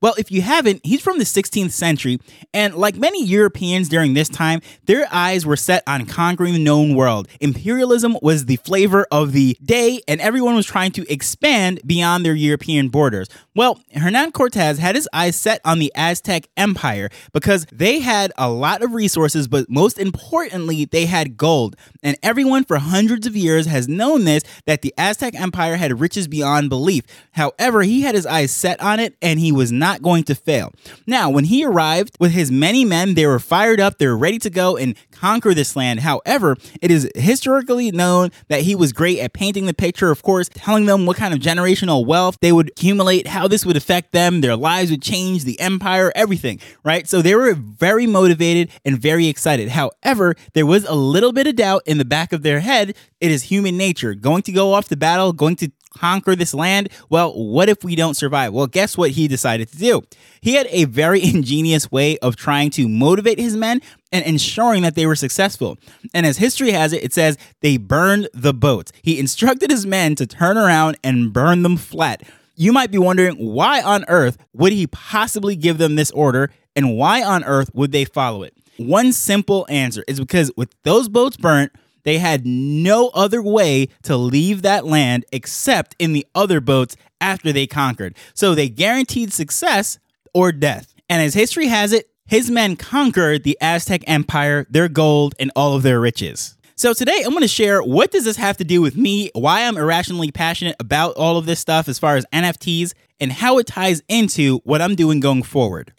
Well, if you haven't, he's from the 16th century, and like many Europeans during this time, their eyes were set on conquering the known world. Imperialism was the flavor of the day, and everyone was trying to expand beyond their European borders. Well, Hernan Cortez had his eyes set on the Aztec Empire because they had a lot of resources, but most importantly, they had gold. And everyone for hundreds of years has known this that the Aztec Empire had riches beyond belief. However, he had his eyes set on it and he was not going to fail. Now, when he arrived with his many men, they were fired up, they were ready to go and conquer this land. However, it is historically known that he was great at painting the picture, of course, telling them what kind of generational wealth they would accumulate, how this would affect them, their lives would change, the empire, everything, right? So they were very motivated and very excited. However, there was a little bit of doubt in the back of their head. It is human nature. Going to go off to battle, going to conquer this land? Well, what if we don't survive? Well, guess what he decided to do? He had a very ingenious way of trying to motivate his men and ensuring that they were successful. And as history has it, it says they burned the boats. He instructed his men to turn around and burn them flat. You might be wondering why on earth would he possibly give them this order and why on earth would they follow it? One simple answer is because with those boats burnt, they had no other way to leave that land except in the other boats after they conquered. So they guaranteed success or death. And as history has it, his men conquered the Aztec Empire, their gold, and all of their riches. So today I'm going to share what does this have to do with me, why I'm irrationally passionate about all of this stuff as far as NFTs, and how it ties into what I'm doing going forward.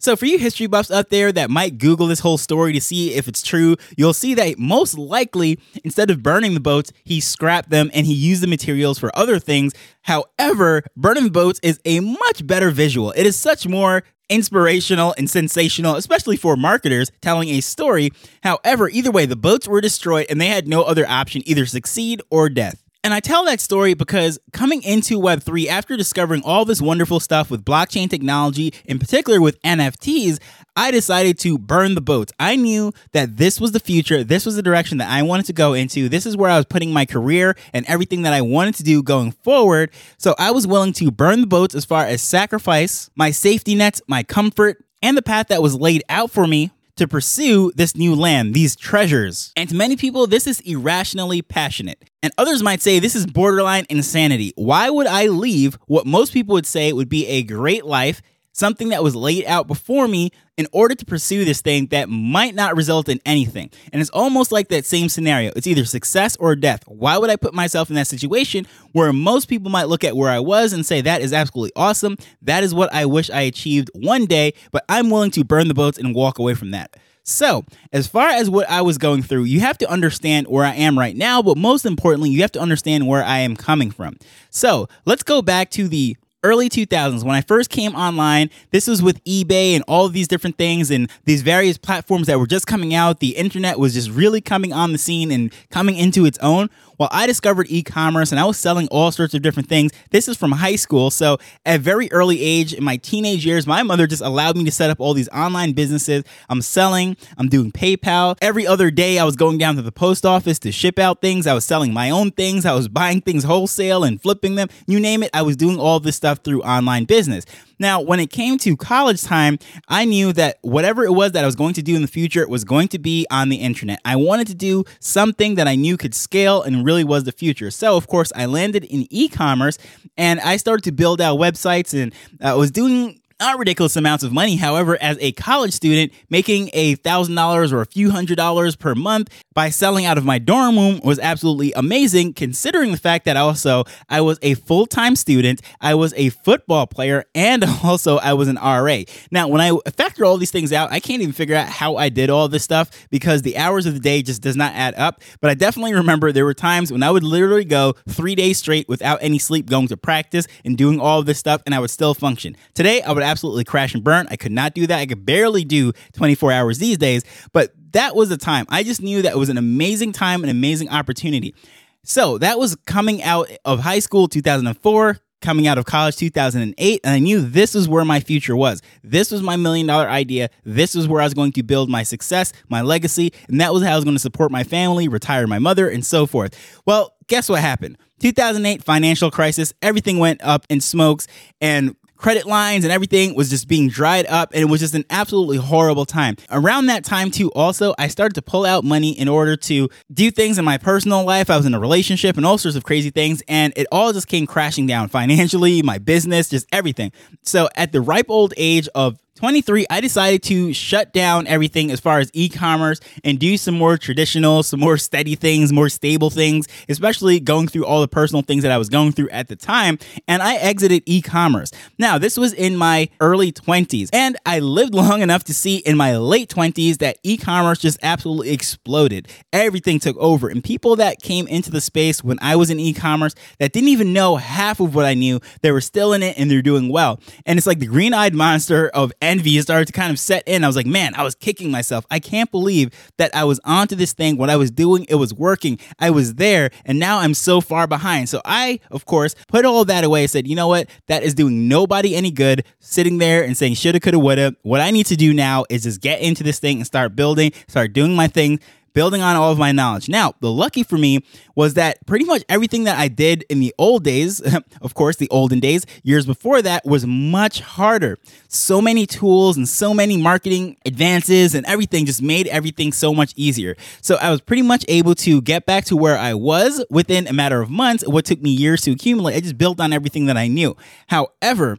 So, for you history buffs up there that might Google this whole story to see if it's true, you'll see that most likely, instead of burning the boats, he scrapped them and he used the materials for other things. However, burning the boats is a much better visual. It is such more inspirational and sensational, especially for marketers telling a story. However, either way, the boats were destroyed and they had no other option either succeed or death. And I tell that story because coming into Web3, after discovering all this wonderful stuff with blockchain technology, in particular with NFTs, I decided to burn the boats. I knew that this was the future. This was the direction that I wanted to go into. This is where I was putting my career and everything that I wanted to do going forward. So I was willing to burn the boats as far as sacrifice my safety nets, my comfort, and the path that was laid out for me to pursue this new land, these treasures. And to many people, this is irrationally passionate. And others might say this is borderline insanity. Why would I leave what most people would say would be a great life something that was laid out before me in order to pursue this thing that might not result in anything. And it's almost like that same scenario. It's either success or death. Why would I put myself in that situation where most people might look at where I was and say, that is absolutely awesome. That is what I wish I achieved one day, but I'm willing to burn the boats and walk away from that. So, as far as what I was going through, you have to understand where I am right now, but most importantly, you have to understand where I am coming from. So, let's go back to the early 2000s when I first came online. This was with eBay and all these different things and these various platforms that were just coming out. The internet was just really coming on the scene and coming into its own. Well, I discovered e commerce and I was selling all sorts of different things. This is from high school. So, at very early age, in my teenage years, my mother just allowed me to set up all these online businesses. I'm selling, I'm doing PayPal. Every other day, I was going down to the post office to ship out things. I was selling my own things. I was buying things wholesale and flipping them. You name it, I was doing all this stuff through online business. Now, when it came to college time, I knew that whatever it was that I was going to do in the future it was going to be on the internet. I wanted to do something that I knew could scale and really was the future. So, of course, I landed in e commerce and I started to build out websites and I was doing not ridiculous amounts of money. However, as a college student, making a thousand dollars or a few hundred dollars per month by selling out of my dorm room was absolutely amazing, considering the fact that also I was a full time student, I was a football player, and also I was an RA. Now, when I factor all these things out, I can't even figure out how I did all this stuff because the hours of the day just does not add up. But I definitely remember there were times when I would literally go three days straight without any sleep, going to practice and doing all this stuff, and I would still function. Today, I would absolutely crash and burn. I could not do that. I could barely do 24 hours these days, but that was the time. I just knew that it was an amazing time, an amazing opportunity. So that was coming out of high school 2004 coming out of college 2008 and I knew this was where my future was. This was my million dollar idea. This was where I was going to build my success, my legacy, and that was how I was going to support my family, retire my mother and so forth. Well, guess what happened? 2008 financial crisis, everything went up in smokes and credit lines and everything was just being dried up and it was just an absolutely horrible time. Around that time too also I started to pull out money in order to do things in my personal life. I was in a relationship and all sorts of crazy things and it all just came crashing down financially, my business, just everything. So at the ripe old age of 23, I decided to shut down everything as far as e commerce and do some more traditional, some more steady things, more stable things, especially going through all the personal things that I was going through at the time. And I exited e commerce. Now, this was in my early 20s, and I lived long enough to see in my late 20s that e commerce just absolutely exploded. Everything took over, and people that came into the space when I was in e commerce that didn't even know half of what I knew, they were still in it and they're doing well. And it's like the green eyed monster of envy started to kind of set in. I was like, man, I was kicking myself. I can't believe that I was onto this thing. What I was doing, it was working. I was there, and now I'm so far behind. So I, of course, put all that away. Said, you know what? That is doing nobody any good. Sitting there and saying shoulda, coulda, woulda. What I need to do now is just get into this thing and start building, start doing my thing building on all of my knowledge. Now, the lucky for me was that pretty much everything that I did in the old days, of course, the olden days, years before that, was much harder. So many tools and so many marketing advances and everything just made everything so much easier. So I was pretty much able to get back to where I was within a matter of months. What took me years to accumulate, I just built on everything that I knew. However,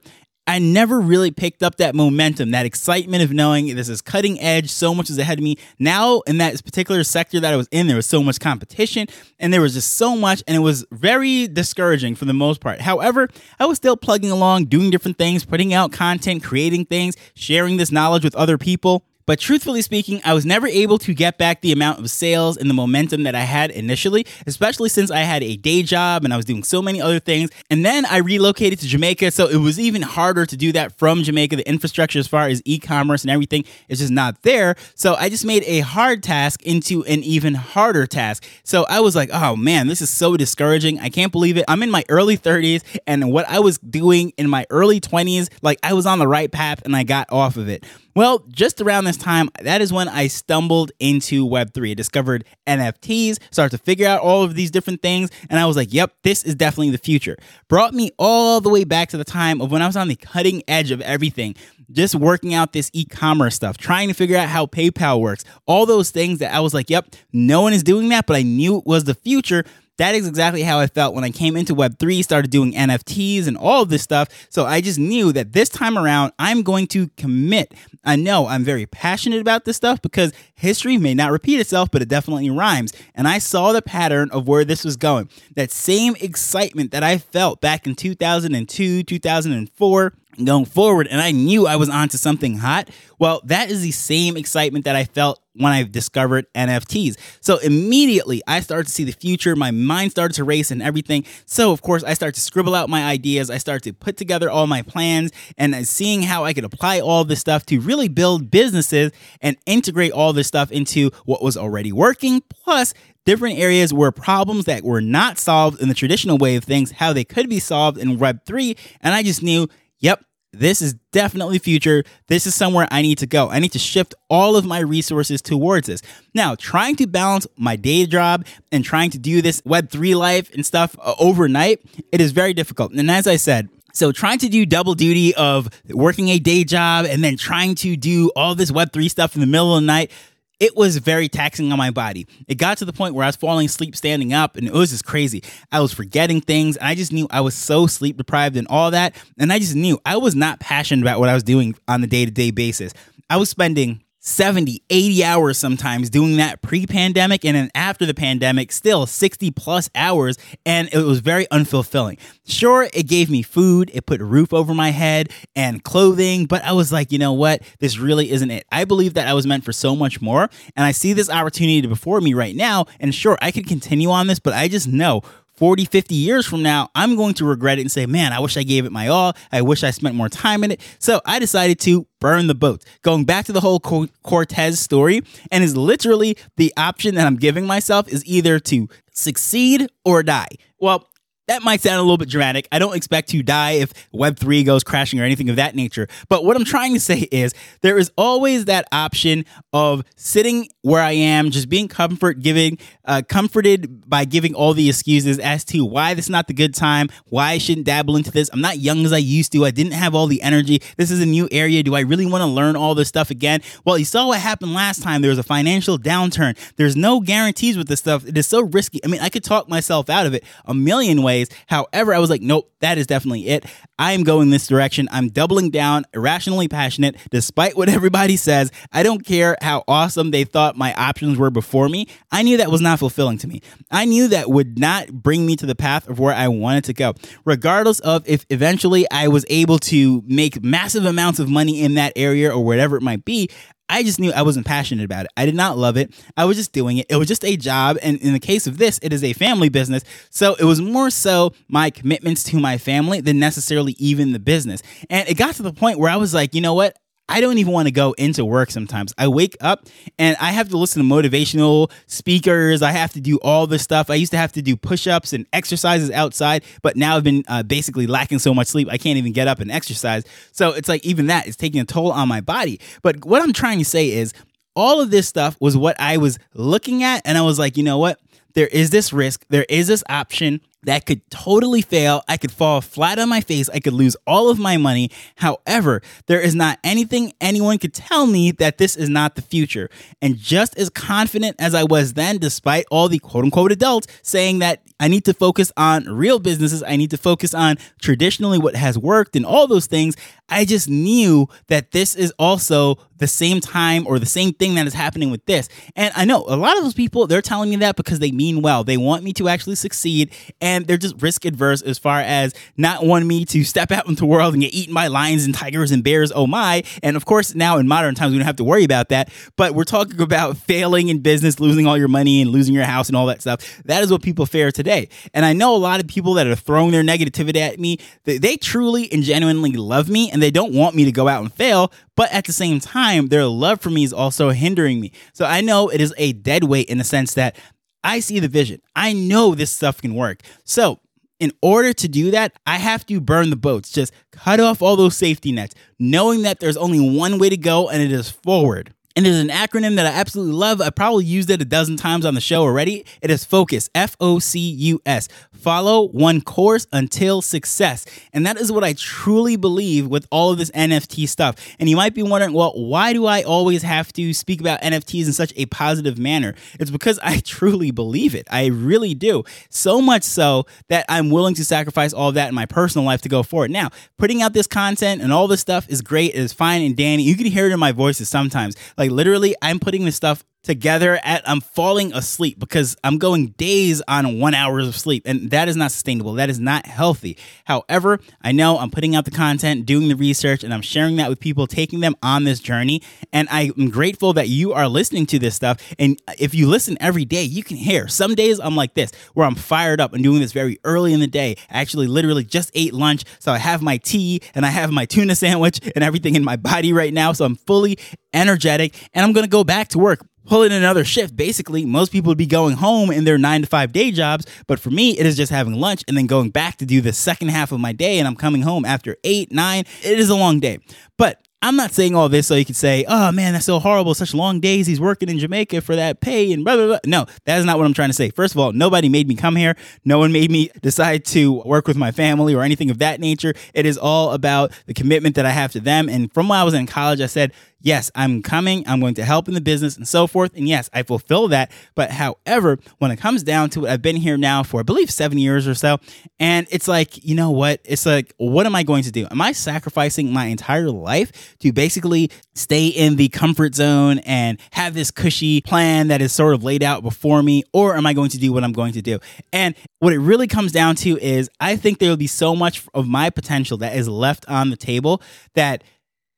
I never really picked up that momentum, that excitement of knowing this is cutting edge, so much is ahead of me. Now, in that particular sector that I was in, there was so much competition and there was just so much, and it was very discouraging for the most part. However, I was still plugging along, doing different things, putting out content, creating things, sharing this knowledge with other people. But truthfully speaking, I was never able to get back the amount of sales and the momentum that I had initially, especially since I had a day job and I was doing so many other things. And then I relocated to Jamaica, so it was even harder to do that from Jamaica. The infrastructure, as far as e commerce and everything, is just not there. So I just made a hard task into an even harder task. So I was like, oh man, this is so discouraging. I can't believe it. I'm in my early 30s, and what I was doing in my early 20s, like I was on the right path and I got off of it. Well, just around this time, that is when I stumbled into Web3. I discovered NFTs, started to figure out all of these different things, and I was like, yep, this is definitely the future. Brought me all the way back to the time of when I was on the cutting edge of everything, just working out this e commerce stuff, trying to figure out how PayPal works, all those things that I was like, yep, no one is doing that, but I knew it was the future that is exactly how I felt when I came into Web3, started doing NFTs and all of this stuff. So I just knew that this time around, I'm going to commit. I know I'm very passionate about this stuff because history may not repeat itself, but it definitely rhymes. And I saw the pattern of where this was going. That same excitement that I felt back in 2002, 2004 going forward and I knew I was onto something hot. Well, that is the same excitement that I felt when I discovered NFTs. So immediately I started to see the future. My mind started to race and everything. So of course I started to scribble out my ideas. I started to put together all my plans and seeing how I could apply all this stuff to really build businesses and integrate all this stuff into what was already working. Plus different areas where problems that were not solved in the traditional way of things, how they could be solved in Web3. And I just knew, yep, this is definitely future. This is somewhere I need to go. I need to shift all of my resources towards this. Now, trying to balance my day job and trying to do this Web3 life and stuff uh, overnight, it is very difficult. And as I said, so trying to do double duty of working a day job and then trying to do all this Web3 stuff in the middle of the night, it was very taxing on my body. It got to the point where I was falling asleep standing up and it was just crazy. I was forgetting things and I just knew I was so sleep deprived and all that. And I just knew I was not passionate about what I was doing on the day to day basis. I was spending 70, 80 hours sometimes doing that pre pandemic. And then after the pandemic, still 60 plus hours. And it was very unfulfilling. Sure, it gave me food, it put a roof over my head and clothing. But I was like, you know what? This really isn't it. I believe that I was meant for so much more. And I see this opportunity before me right now. And sure, I could continue on this, but I just know 40, 50 years from now, I'm going to regret it and say, man, I wish I gave it my all. I wish I spent more time in it. So I decided to burn the boat. Going back to the whole Cortez story, and is literally the option that I'm giving myself is either to succeed or die. Well, that might sound a little bit dramatic. I don't expect to die if Web3 goes crashing or anything of that nature. But what I'm trying to say is there is always that option of sitting where I am, just being comfort giving, uh, comforted by giving all the excuses as to why this is not the good time, why I shouldn't dabble into this. I'm not young as I used to. I didn't have all the energy. This is a new area. Do I really want to learn all this stuff again? Well, you saw what happened last time. There was a financial downturn. There's no guarantees with this stuff. It is so risky. I mean, I could talk myself out of it a million ways However, I was like, nope, that is definitely it. I am going this direction. I'm doubling down, irrationally passionate, despite what everybody says. I don't care how awesome they thought my options were before me. I knew that was not fulfilling to me. I knew that would not bring me to the path of where I wanted to go, regardless of if eventually I was able to make massive amounts of money in that area or whatever it might be. I just knew I wasn't passionate about it. I did not love it. I was just doing it. It was just a job. And in the case of this, it is a family business. So it was more so my commitments to my family than necessarily even the business. And it got to the point where I was like, you know what? I don't even want to go into work sometimes. I wake up and I have to listen to motivational speakers. I have to do all this stuff. I used to have to do push ups and exercises outside, but now I've been uh, basically lacking so much sleep, I can't even get up and exercise. So it's like even that is taking a toll on my body. But what I'm trying to say is all of this stuff was what I was looking at, and I was like, you know what? There is this risk, there is this option that could totally fail. I could fall flat on my face. I could lose all of my money. However, there is not anything anyone could tell me that this is not the future. And just as confident as I was then, despite all the quote unquote adults saying that I need to focus on real businesses, I need to focus on traditionally what has worked and all those things, I just knew that this is also the same time or the same thing that is happening with this. And I know a lot of those people, they're telling me that because they mean well. They want me to actually succeed they're just risk adverse as far as not wanting me to step out into the world and get eaten by lions and tigers and bears. Oh my. And of course, now in modern times, we don't have to worry about that. But we're talking about failing in business, losing all your money and losing your house and all that stuff. That is what people fear today. And I know a lot of people that are throwing their negativity at me, they, they truly and genuinely love me and they don't want me to go out and fail. But at the same time, their love for me is also hindering me. So I know it is a dead weight in the sense that I see the vision. I know this stuff can work. So in order to do that, I have to burn the boats, just cut off all those safety nets, knowing that there's only one way to go and it is forward. And there's an acronym that I absolutely love. I probably used it a dozen times on the show already. It is FOCUS, F O C U S. Follow one course until success. And that is what I truly believe with all of this NFT stuff. And you might be wondering, well, why do I always have to speak about NFTs in such a positive manner? It's because I truly believe it. I really do. So much so that I'm willing to sacrifice all of that in my personal life to go for it. Now, putting out this content and all this stuff is great, it is fine and dandy. You can hear it in my voices sometimes. Like literally, I'm putting this stuff together at I'm falling asleep because I'm going days on one hours of sleep and that is not sustainable. That is not healthy. However, I know I'm putting out the content, doing the research, and I'm sharing that with people, taking them on this journey. And I'm grateful that you are listening to this stuff. And if you listen every day, you can hear. Some days I'm like this, where I'm fired up and doing this very early in the day. I actually literally just ate lunch. So I have my tea and I have my tuna sandwich and everything in my body right now. So I'm fully energetic and I'm going to go back to work pull in another shift. Basically, most people would be going home in their nine to five day jobs. But for me, it is just having lunch and then going back to do the second half of my day. And I'm coming home after eight, nine. It is a long day. But I'm not saying all this so you could say, oh man, that's so horrible. Such long days. He's working in Jamaica for that pay and blah, blah, blah. No, that is not what I'm trying to say. First of all, nobody made me come here. No one made me decide to work with my family or anything of that nature. It is all about the commitment that I have to them. And from when I was in college, I said, yes, I'm coming, I'm going to help in the business and so forth. And yes, I fulfill that. But however, when it comes down to it, I've been here now for, I believe, seven years or so. And it's like, you know what? It's like, what am I going to do? Am I sacrificing my entire life to basically stay in the comfort zone and have this cushy plan that is sort of laid out before me? Or am I going to do what I'm going to do? And what it really comes down to is I think there will be so much of my potential that is left on the table that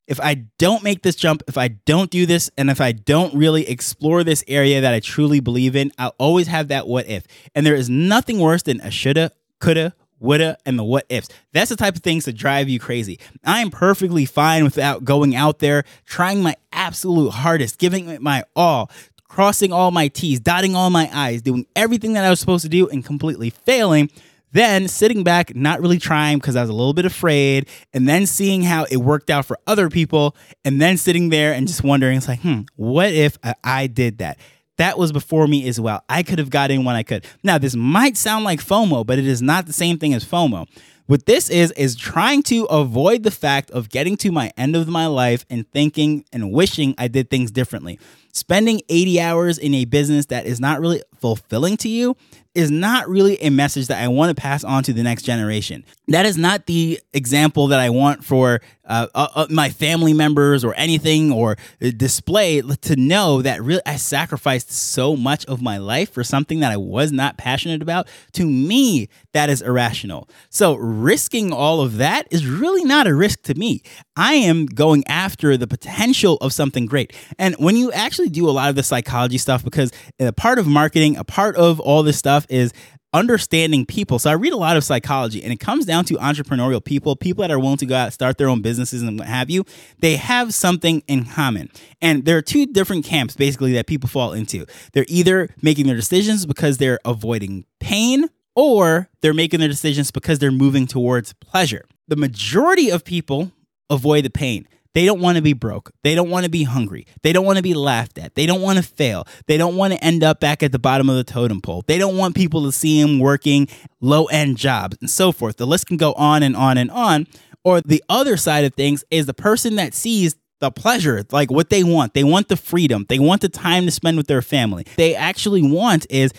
if I don't make this jump, if I don't do this, and if I don't really explore this area that I truly believe in, I'll always have that what if. And there is nothing worse than a shoulda, coulda, woulda, and the what ifs. That's the type of things that drive you crazy. I am perfectly fine without going out there, trying my absolute hardest, giving it my all, crossing all my T's, dotting all my I's, doing everything that I was supposed to do, and completely failing. Then sitting back, not really trying because I was a little bit afraid, and then seeing how it worked out for other people, and then sitting there and just wondering, it's like, hmm, what if I did that? That was before me as well. I could have got in when I could. Now, this might sound like FOMO, but it is not the same thing as FOMO. What this is, is trying to avoid the fact of getting to my end of my life and thinking and wishing I did things differently. Spending 80 hours in a business that is not really fulfilling to you is not really a message that I want to pass on to the next generation. That is not the example that I want for uh, uh, uh, my family members or anything or display to know that really I sacrificed so much of my life for something that I was not passionate about. To me, that is irrational. So risking all of that is really not a risk to me. I am going after the potential of something great. And when you actually do a lot of the psychology stuff, because a part of marketing, a part of all this stuff is understanding people. So I read a lot of psychology and it comes down to entrepreneurial people, people that are willing to go out, start their own businesses and what have you. They have something in common. And there are two different camps basically that people fall into. They're either making their decisions because they're avoiding pain or they're making their decisions because they're moving towards pleasure. The majority of people avoid the pain. They don't want to be broke. They don't want to be hungry. They don't want to be laughed at. They don't want to fail. They don't want to end up back at the bottom of the totem pole. They don't want people to see them working low end jobs and so forth. The list can go on and on and on. Or the other side of things is the person that sees the pleasure, like what they want. They want the freedom. They want the time to spend with their family. They actually want is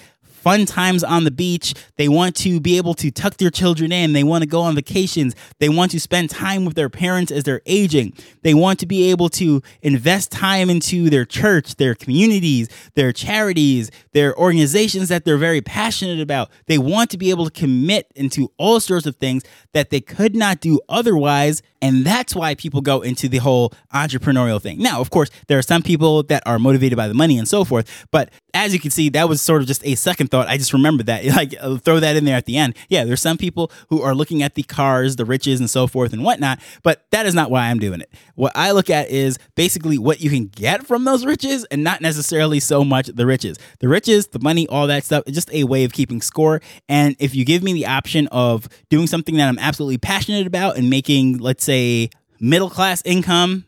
fun times on the beach. They want to be able to tuck their children in. They want to go on vacations. They want to spend time with their parents as they're aging. They want to be able to invest time into their church, their communities, their charities, their organizations that they're very passionate about. They want to be able to commit into all sorts of things that they could not do otherwise. And that's why people go into the whole entrepreneurial thing. Now, of course, there are some people that are motivated by the money and so forth. But as you can see, that was sort of just a second thought. I just remembered that. Like, I'll throw that in there at the end. Yeah, there's some people who are looking at the cars, the riches, and so forth and whatnot. But that is not why I'm doing it. What I look at is basically what you can get from those riches and not necessarily so much the riches. The riches, the money, all that stuff is just a way of keeping score. And if you give me the option of doing something that I'm absolutely passionate about and making, let's say, middle class income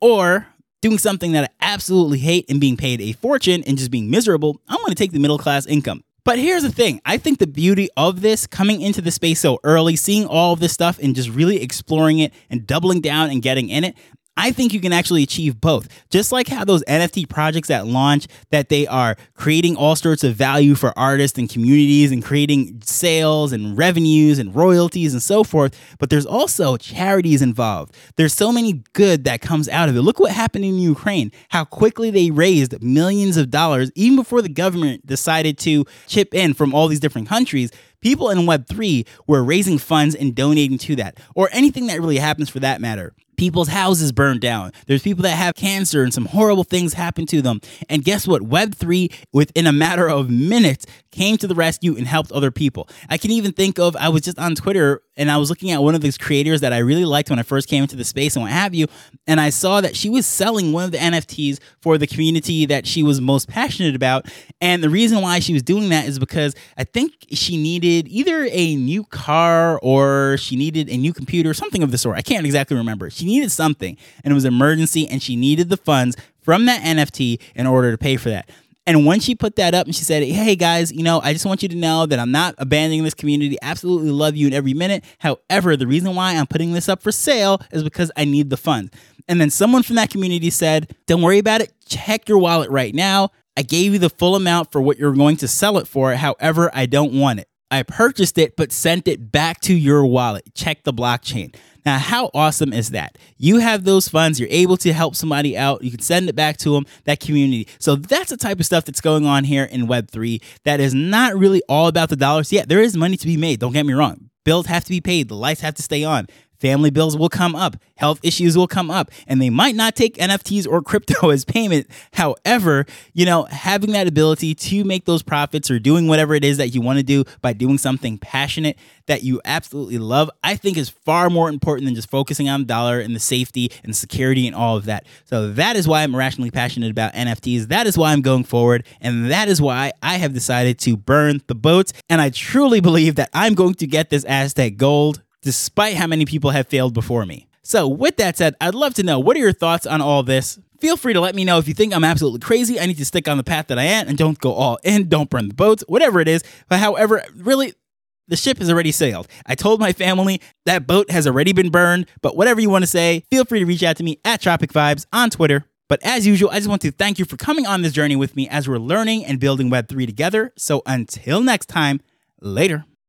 or doing something that I absolutely hate and being paid a fortune and just being miserable, I'm going to take the middle class income. But here's the thing I think the beauty of this coming into the space so early, seeing all of this stuff and just really exploring it and doubling down and getting in it, I think you can actually achieve both. Just like how those NFT projects at launch that they are creating all sorts of value for artists and communities and creating sales and revenues and royalties and so forth, but there's also charities involved. There's so many good that comes out of it. Look what happened in Ukraine. How quickly they raised millions of dollars even before the government decided to chip in from all these different countries people in Web3 were raising funds and donating to that, or anything that really happens for that matter people's houses burned down. There's people that have cancer and some horrible things happen to them. And guess what? Web3, within a matter of minutes, came to the rescue and helped other people. I can even think of, I was just on Twitter and I was looking at one of these creators that I really liked when I first came into the space and what have you. And I saw that she was selling one of the NFTs for the community that she was most passionate about. And the reason why she was doing that is because I think she needed either a new car or she needed a new computer, something of the sort. I can't exactly remember. She needed something and it was emergency and she needed the funds from that NFT in order to pay for that. And when she put that up and she said, Hey guys, you know, I just want you to know that I'm not abandoning this community. Absolutely love you in every minute. However, the reason why I'm putting this up for sale is because I need the funds. And then someone from that community said, Don't worry about it. Check your wallet right now. I gave you the full amount for what you're going to sell it for. However, I don't want it. I purchased it, but sent it back to your wallet. Check the blockchain. Now, how awesome is that? You have those funds, you're able to help somebody out, you can send it back to them, that community. So that's the type of stuff that's going on here in Web3 that is not really all about the dollars. Yeah, there is money to be made, don't get me wrong. Bills have to be paid, the lights have to stay on. Family bills will come up, health issues will come up, and they might not take NFTs or crypto as payment. However, you know, having that ability to make those profits or doing whatever it is that you want to do by doing something passionate that you absolutely love, I think is far more important than just focusing on the dollar and the safety and security and all of that. So that is why I'm irrationally passionate about NFTs. That is why I'm going forward. And that is why I have decided to burn the boats. And I truly believe that I'm going to get this Aztec gold despite how many people have failed before me. So, with that said, I'd love to know what are your thoughts on all this? Feel free to let me know if you think I'm absolutely crazy. I need to stick on the path that I am and don't go all in, don't burn the boats, whatever it is. But however, really, the ship has already sailed. I told my family that boat has already been burned, but whatever you want to say, feel free to reach out to me at Tropic Vibes on Twitter. But as usual, I just want to thank you for coming on this journey with me as we're learning and building Web3 together. So until next time, later.